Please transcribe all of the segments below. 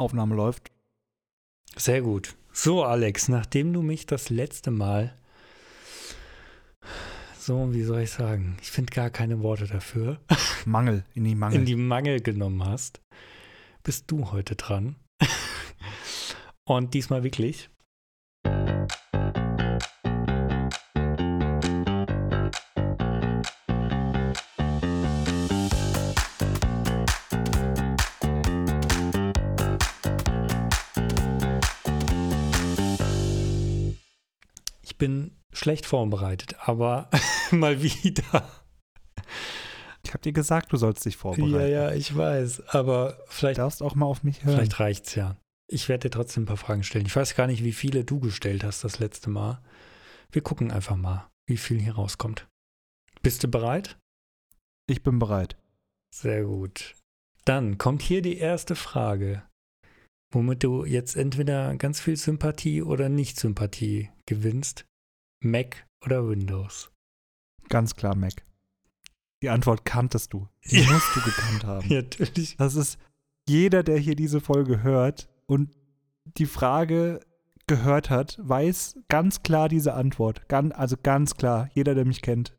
Aufnahme läuft. Sehr gut. So, Alex, nachdem du mich das letzte Mal so, wie soll ich sagen, ich finde gar keine Worte dafür, Mangel, in die Mangel. in die Mangel genommen hast, bist du heute dran. Und diesmal wirklich. Bin schlecht vorbereitet, aber mal wieder. ich habe dir gesagt, du sollst dich vorbereiten. Ja, ja, ich weiß. Aber Du vielleicht, darfst auch mal auf mich hören. vielleicht reicht's ja. Ich werde dir trotzdem ein paar Fragen stellen. Ich weiß gar nicht, wie viele du gestellt hast das letzte Mal. Wir gucken einfach mal, wie viel hier rauskommt. Bist du bereit? Ich bin bereit. Sehr gut. Dann kommt hier die erste Frage, womit du jetzt entweder ganz viel Sympathie oder Nicht-Sympathie gewinnst. Mac oder Windows? Ganz klar, Mac. Die Antwort kanntest du. Die Ja. musst du gekannt haben. Natürlich. Das ist jeder, der hier diese Folge hört und die Frage gehört hat, weiß ganz klar diese Antwort. Ganz, also ganz klar. Jeder, der mich kennt.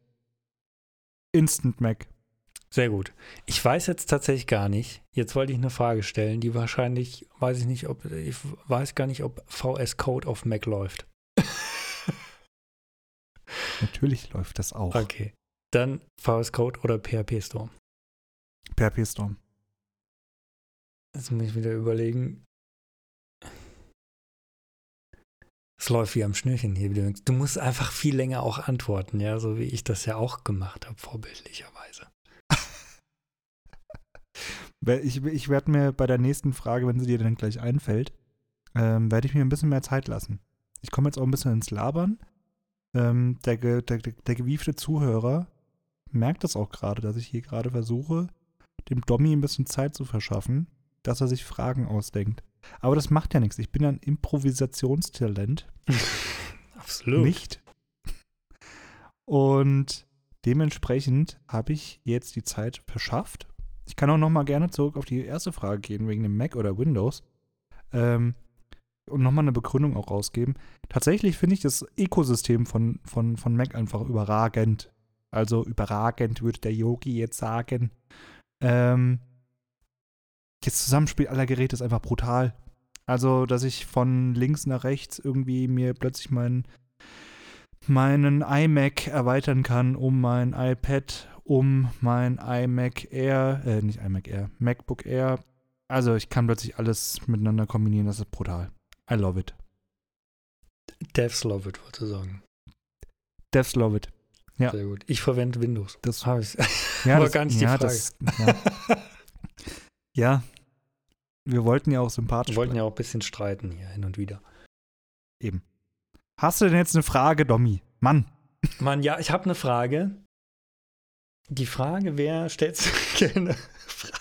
Instant Mac. Sehr gut. Ich weiß jetzt tatsächlich gar nicht. Jetzt wollte ich eine Frage stellen, die wahrscheinlich, weiß ich nicht, ob, ich weiß gar nicht, ob VS Code auf Mac läuft. Natürlich läuft das auch. Okay. Dann VS Code oder PHP Storm. PHP Storm. Jetzt muss ich wieder überlegen. Es läuft wie am Schnürchen hier wieder. Du musst einfach viel länger auch antworten, ja, so wie ich das ja auch gemacht habe, vorbildlicherweise. Ich, ich werde mir bei der nächsten Frage, wenn sie dir dann gleich einfällt, ähm, werde ich mir ein bisschen mehr Zeit lassen. Ich komme jetzt auch ein bisschen ins Labern. Ähm, der, der, der, gewiefte Zuhörer merkt das auch gerade, dass ich hier gerade versuche, dem Dommy ein bisschen Zeit zu verschaffen, dass er sich Fragen ausdenkt. Aber das macht ja nichts. Ich bin ja ein Improvisationstalent. Absolut. Nicht. Und dementsprechend habe ich jetzt die Zeit verschafft. Ich kann auch noch mal gerne zurück auf die erste Frage gehen, wegen dem Mac oder Windows. Ähm, und noch mal eine Begründung auch rausgeben. Tatsächlich finde ich das Ökosystem von, von, von Mac einfach überragend. Also überragend, würde der Yogi jetzt sagen. Ähm, das Zusammenspiel aller Geräte ist einfach brutal. Also, dass ich von links nach rechts irgendwie mir plötzlich meinen meinen iMac erweitern kann um mein iPad, um mein iMac Air, äh, nicht iMac Air, MacBook Air. Also ich kann plötzlich alles miteinander kombinieren, das ist brutal. I love it. Devs love it, wollte ich sagen. Devs love it. Ja. Sehr gut. Ich verwende Windows. Das Habe ich. ja, War das, gar nicht die ja, Frage. Das, ja. ja, wir wollten ja auch sympathisch Wir wollten bleiben. ja auch ein bisschen streiten hier hin und wieder. Eben. Hast du denn jetzt eine Frage, Dommy? Mann. Mann, ja, ich habe eine Frage. Die Frage wäre, stellst du gerne Fragen?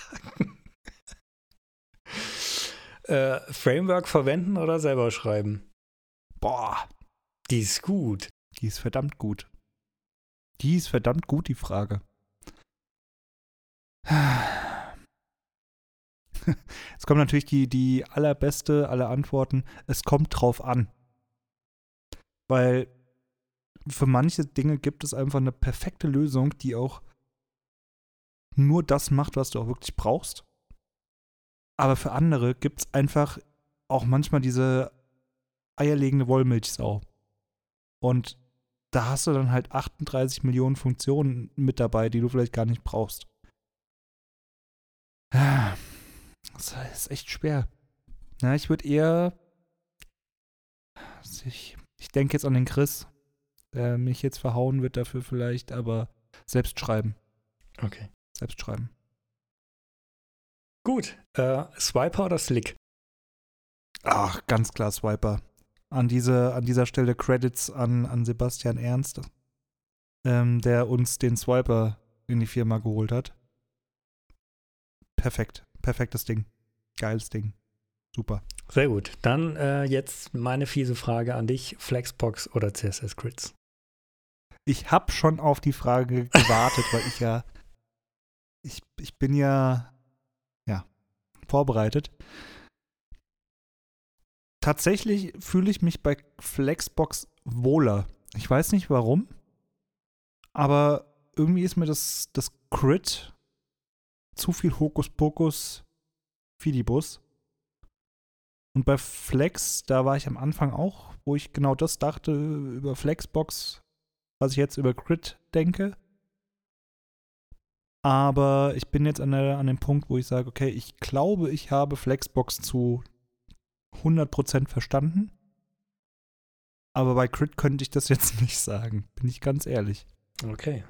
Äh, Framework verwenden oder selber schreiben? Boah, Die ist gut. die ist verdammt gut. Die ist verdammt gut, die Frage. Es kommt natürlich die, die allerbeste aller Antworten. Es kommt drauf an. Weil für manche Dinge gibt es einfach eine perfekte Lösung, die auch nur das macht, was du auch wirklich brauchst. Aber für andere gibt es einfach auch manchmal diese eierlegende Wollmilchsau. Und da hast du dann halt 38 Millionen Funktionen mit dabei, die du vielleicht gar nicht brauchst. Das ist echt schwer. Na, ich würde eher. Ich, ich denke jetzt an den Chris, der mich jetzt verhauen wird dafür vielleicht, aber selbst schreiben. Okay. Selbst schreiben. Gut. Äh, Swiper oder Slick? Ach, ganz klar Swiper. An, diese, an dieser Stelle Credits an, an Sebastian Ernst, ähm, der uns den Swiper in die Firma geholt hat. Perfekt. Perfektes Ding. Geiles Ding. Super. Sehr gut. Dann äh, jetzt meine fiese Frage an dich: Flexbox oder CSS Grids? Ich habe schon auf die Frage gewartet, weil ich ja. Ich, ich bin ja. Vorbereitet. tatsächlich fühle ich mich bei Flexbox wohler. Ich weiß nicht warum, aber irgendwie ist mir das, das Crit zu viel Hokuspokus Fidibus. Und bei Flex, da war ich am Anfang auch, wo ich genau das dachte über Flexbox, was ich jetzt über Crit denke. Aber ich bin jetzt an, der, an dem Punkt, wo ich sage, okay, ich glaube, ich habe Flexbox zu 100% verstanden. Aber bei Crit könnte ich das jetzt nicht sagen, bin ich ganz ehrlich. Okay.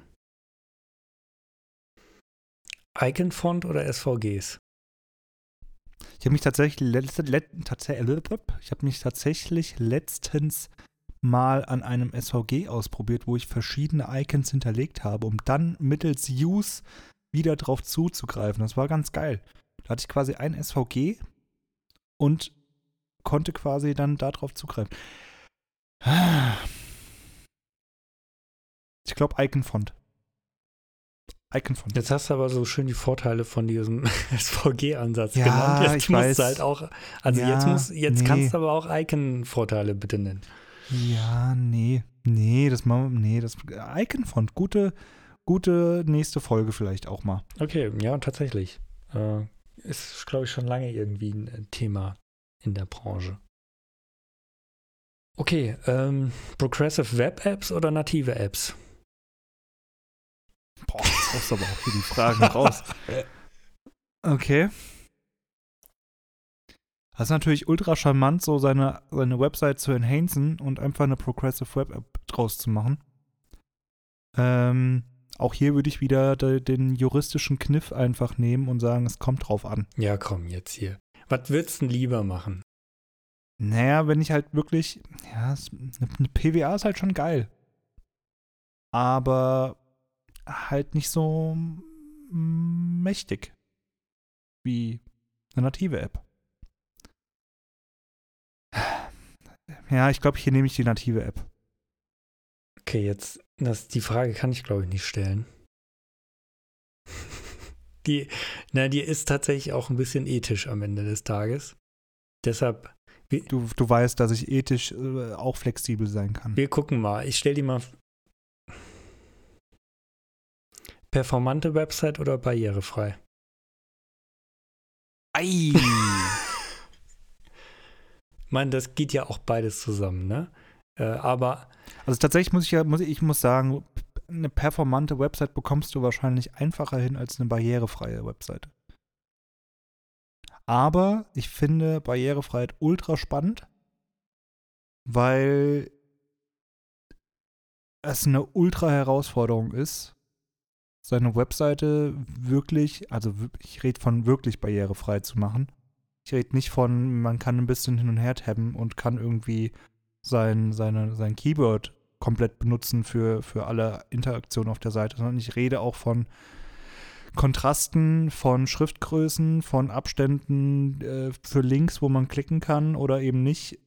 Icon-Font oder SVGs? Ich habe mich tatsächlich, letzt, let, ich habe mich tatsächlich letztens mal an einem SVG ausprobiert, wo ich verschiedene Icons hinterlegt habe, um dann mittels Use wieder drauf zuzugreifen. Das war ganz geil. Da hatte ich quasi ein SVG und konnte quasi dann darauf zugreifen. Ich glaube Icon-Font. Icon-Font. Jetzt hast du aber so schön die Vorteile von diesem SVG-Ansatz ja, genannt. Jetzt ich musst weiß. du halt auch, also Ja, jetzt musst, jetzt nee. kannst du aber auch Icon-Vorteile bitte nennen. Ja, nee. Nee, das machen wir, nee, das Icon-Font. Gute, gute nächste Folge vielleicht auch mal. Okay, ja, tatsächlich. Äh, ist, glaube ich, schon lange irgendwie ein äh, Thema in der Branche. Okay, ähm, Progressive Web Apps oder native Apps? Boah, haust du aber auch für die Fragen raus. Okay. Das ist natürlich ultra charmant, so seine, seine Website zu enhancen und einfach eine Progressive Web App draus zu machen. Ähm, auch hier würde ich wieder de, den juristischen Kniff einfach nehmen und sagen, es kommt drauf an. Ja, komm, jetzt hier. Was würdest du denn lieber machen? Naja, wenn ich halt wirklich, ja, eine, PWA ist halt schon geil. Aber halt nicht so mächtig wie eine native App. Ja, ich glaube, hier nehme ich die native App. Okay, jetzt, das, die Frage kann ich, glaube ich, nicht stellen. Die, na, die ist tatsächlich auch ein bisschen ethisch am Ende des Tages. Deshalb, Du, du weißt, dass ich ethisch äh, auch flexibel sein kann. wir gucken mal. Ich stelle die mal. Performante Website oder barrierefrei? Ei! Meine, das geht ja auch beides zusammen, ne? Äh, aber Also tatsächlich muss ich ja, muss ich, muss sagen, eine performante Website bekommst du wahrscheinlich einfacher hin als eine barrierefreie Website. Aber ich finde Barrierefreiheit ultra spannend, weil es eine ultra Herausforderung ist, seine Webseite wirklich, also ich rede von wirklich barrierefrei zu machen. Ich rede nicht von, man kann ein bisschen hin und her tabben und kann irgendwie sein, seine, sein Keyboard komplett benutzen für, für alle Interaktionen auf der Seite, sondern ich rede auch von Kontrasten, von Schriftgrößen, von Abständen äh, für Links, wo man klicken kann oder eben nicht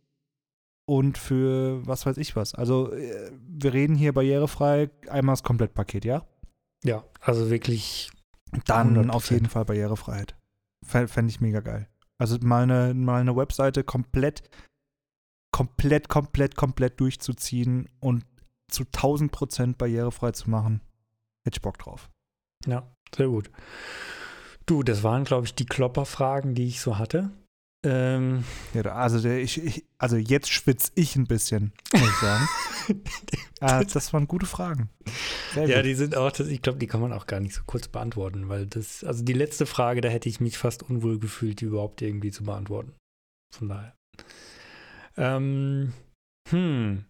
und für was weiß ich was. Also äh, wir reden hier barrierefrei, einmal das Komplettpaket, ja? ja, also wirklich Dann 100%. auf jeden Fall Barrierefreiheit. Fände ich mega geil. Also mal eine, mal eine Webseite komplett, komplett, komplett, komplett durchzuziehen und zu 1000 Prozent barrierefrei zu machen. Hätte ich Bock drauf. Ja, sehr gut. Du, das waren, glaube ich, die Klopperfragen, die ich so hatte. Ähm, Ja, also, der, ich, ich, also jetzt schwitze ich ein bisschen, muss ich sagen. ah, das waren gute Fragen. Sehr ja, gut. die sind auch, das, ich glaube, die kann man auch gar nicht so kurz beantworten, weil das, also die letzte Frage, da hätte ich mich fast unwohl gefühlt, die überhaupt irgendwie zu beantworten. Von daher. Ähm, hm.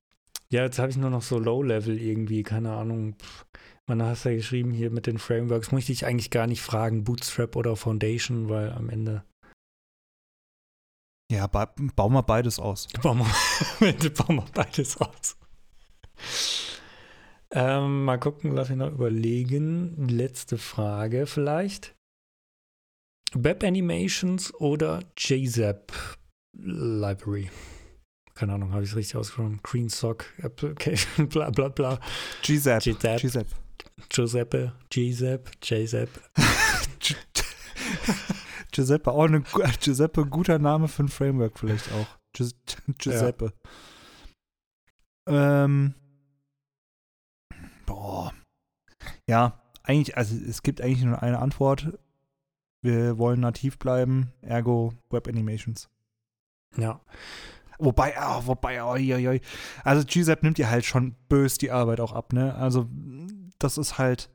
Ja, jetzt habe ich nur noch so Low-Level irgendwie, keine Ahnung. Pff, Man hast ja geschrieben hier mit den Frameworks, möchte ich eigentlich gar nicht fragen, Bootstrap oder Foundation, weil am Ende ja, ba bau mal beides aus. Bauen wir, bauen wir beides aus. Ähm, mal gucken, lass mich noch überlegen. Letzte Frage vielleicht. Web Animations oder JZap Library? Keine Ahnung, habe ich es richtig ausgesprochen? Green Sock Application, bla bla bla. GZAP. GZAP. Giuseppe, JZap, JZap. Giuseppe, auch eine, Giuseppe, guter Name für ein Framework vielleicht auch. Gius Giuseppe. Ähm, boah. Ja, eigentlich, also es gibt eigentlich nur eine Antwort. Wir wollen nativ bleiben, ergo Web Animations. Ja. Wobei, oh, wobei, oh, oi, oi. also GZAP nimmt dir halt schon bös die Arbeit auch ab, ne? Also das ist halt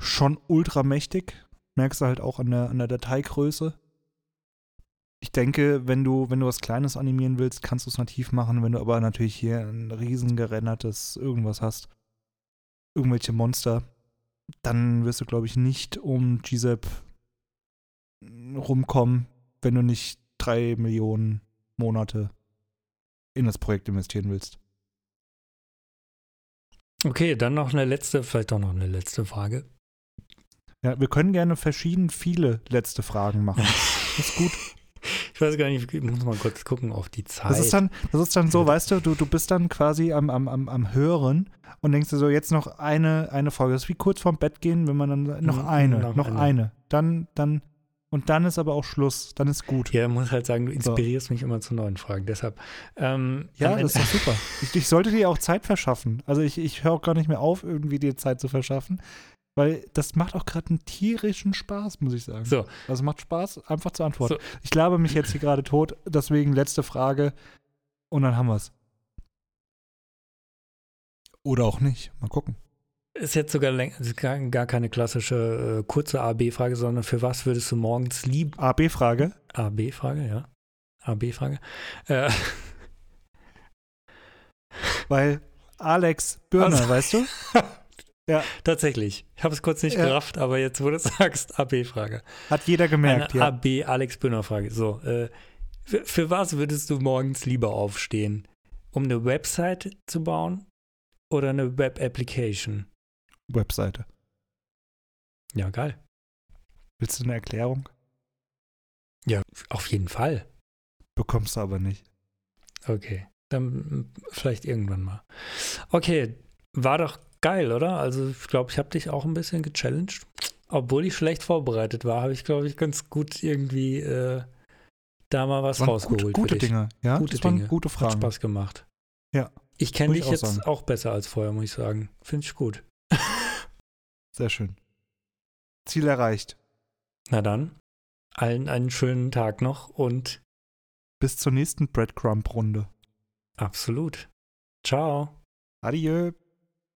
schon ultra mächtig. Merkst du halt auch an der, an der Dateigröße. Ich denke, wenn du, wenn du was Kleines animieren willst, kannst du es nativ machen. Wenn du aber natürlich hier ein riesen gerendertes irgendwas hast, irgendwelche Monster, dann wirst du, glaube ich, nicht um GZAP rumkommen, wenn du nicht drei Millionen Monate in das Projekt investieren willst. Okay, dann noch eine letzte, vielleicht auch noch eine letzte Frage. Ja, wir können gerne verschieden viele letzte Fragen machen. Das ist gut. Ich weiß gar nicht, ich muss mal kurz gucken auf die Zeit. Das ist dann, das ist dann so, weißt du, du, du bist dann quasi am, am, am, am Hören und denkst dir so, jetzt noch eine, eine Folge. Das ist wie kurz vorm Bett gehen, wenn man dann noch Mhm, eine, noch noch eine. eine. Dann, dann, und dann ist aber auch Schluss. Dann ist gut. ja, muss halt sagen, du inspirierst mich immer zu neuen Fragen. Deshalb. Ähm, Ja, das ist doch super. Ich, ich sollte dir auch Zeit verschaffen. Also ich, ich höre auch gar nicht mehr auf, irgendwie dir Zeit zu verschaffen. Weil das macht auch gerade einen tierischen Spaß, muss ich sagen. So. Also macht Spaß, einfach zu antworten. So. Ich glaube mich jetzt hier gerade tot, deswegen letzte Frage und dann haben wir es. Oder auch nicht. Mal gucken. Ist jetzt sogar ist gar, keine klassische äh, kurze AB-Frage, sondern für was würdest du morgens lieb. AB-Frage. AB-Frage, ja. AB-Frage. Äh, Weil Alex Birner, Also- weißt du? tatsächlich. Ich habe es kurz nicht Ja. gerafft, aber jetzt, wo du sagst, AB-Frage. Hat jeder gemerkt, Eine ja. AB Alex Böhner Frage. So, äh, für, für was würdest du morgens lieber aufstehen? Um eine Website zu bauen oder eine Web-Application? Webseite. Ja, geil. Willst du eine Erklärung? Auf jeden Fall. Bekommst du aber nicht. Okay. Dann vielleicht irgendwann mal. Okay, war doch geil, oder? Also ich glaube, ich habe dich auch ein bisschen gechallenged. Obwohl ich schlecht vorbereitet war, habe ich, glaube ich, ganz gut irgendwie äh, da mal was Waren rausgeholt. gute, für gute. Dinge. Ja, Gute das Dinge. gute Hat Fragen. Spaß gemacht. Ja. Ich kenne dich ich auch jetzt sagen. auch besser als vorher, muss ich sagen. Finde ich gut. Sehr schön. Ziel erreicht. Na dann, allen einen schönen Tag noch und Bis zur nächsten Breadcrumb-Runde. absolut. Ciao. Adieu.